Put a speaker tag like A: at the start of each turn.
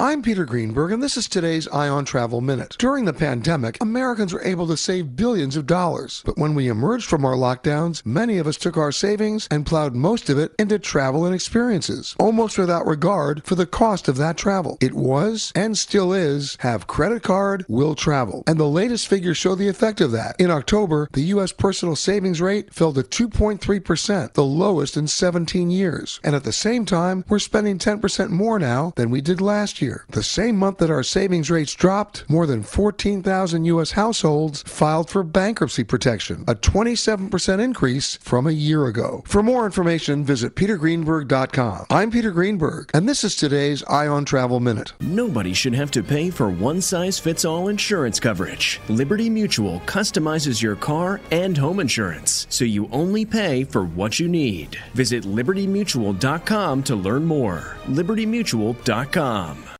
A: I'm Peter Greenberg, and this is today's Eye on Travel Minute. During the pandemic, Americans were able to save billions of dollars. But when we emerged from our lockdowns, many of us took our savings and plowed most of it into travel and experiences, almost without regard for the cost of that travel. It was, and still is, have credit card, will travel. And the latest figures show the effect of that. In October, the U.S. personal savings rate fell to 2.3%, the lowest in 17 years. And at the same time, we're spending 10% more now than we did last year. The same month that our savings rates dropped, more than 14,000 U.S. households filed for bankruptcy protection, a 27% increase from a year ago. For more information, visit petergreenberg.com. I'm Peter Greenberg, and this is today's Eye on Travel Minute.
B: Nobody should have to pay for one size fits all insurance coverage. Liberty Mutual customizes your car and home insurance, so you only pay for what you need. Visit libertymutual.com to learn more. libertymutual.com.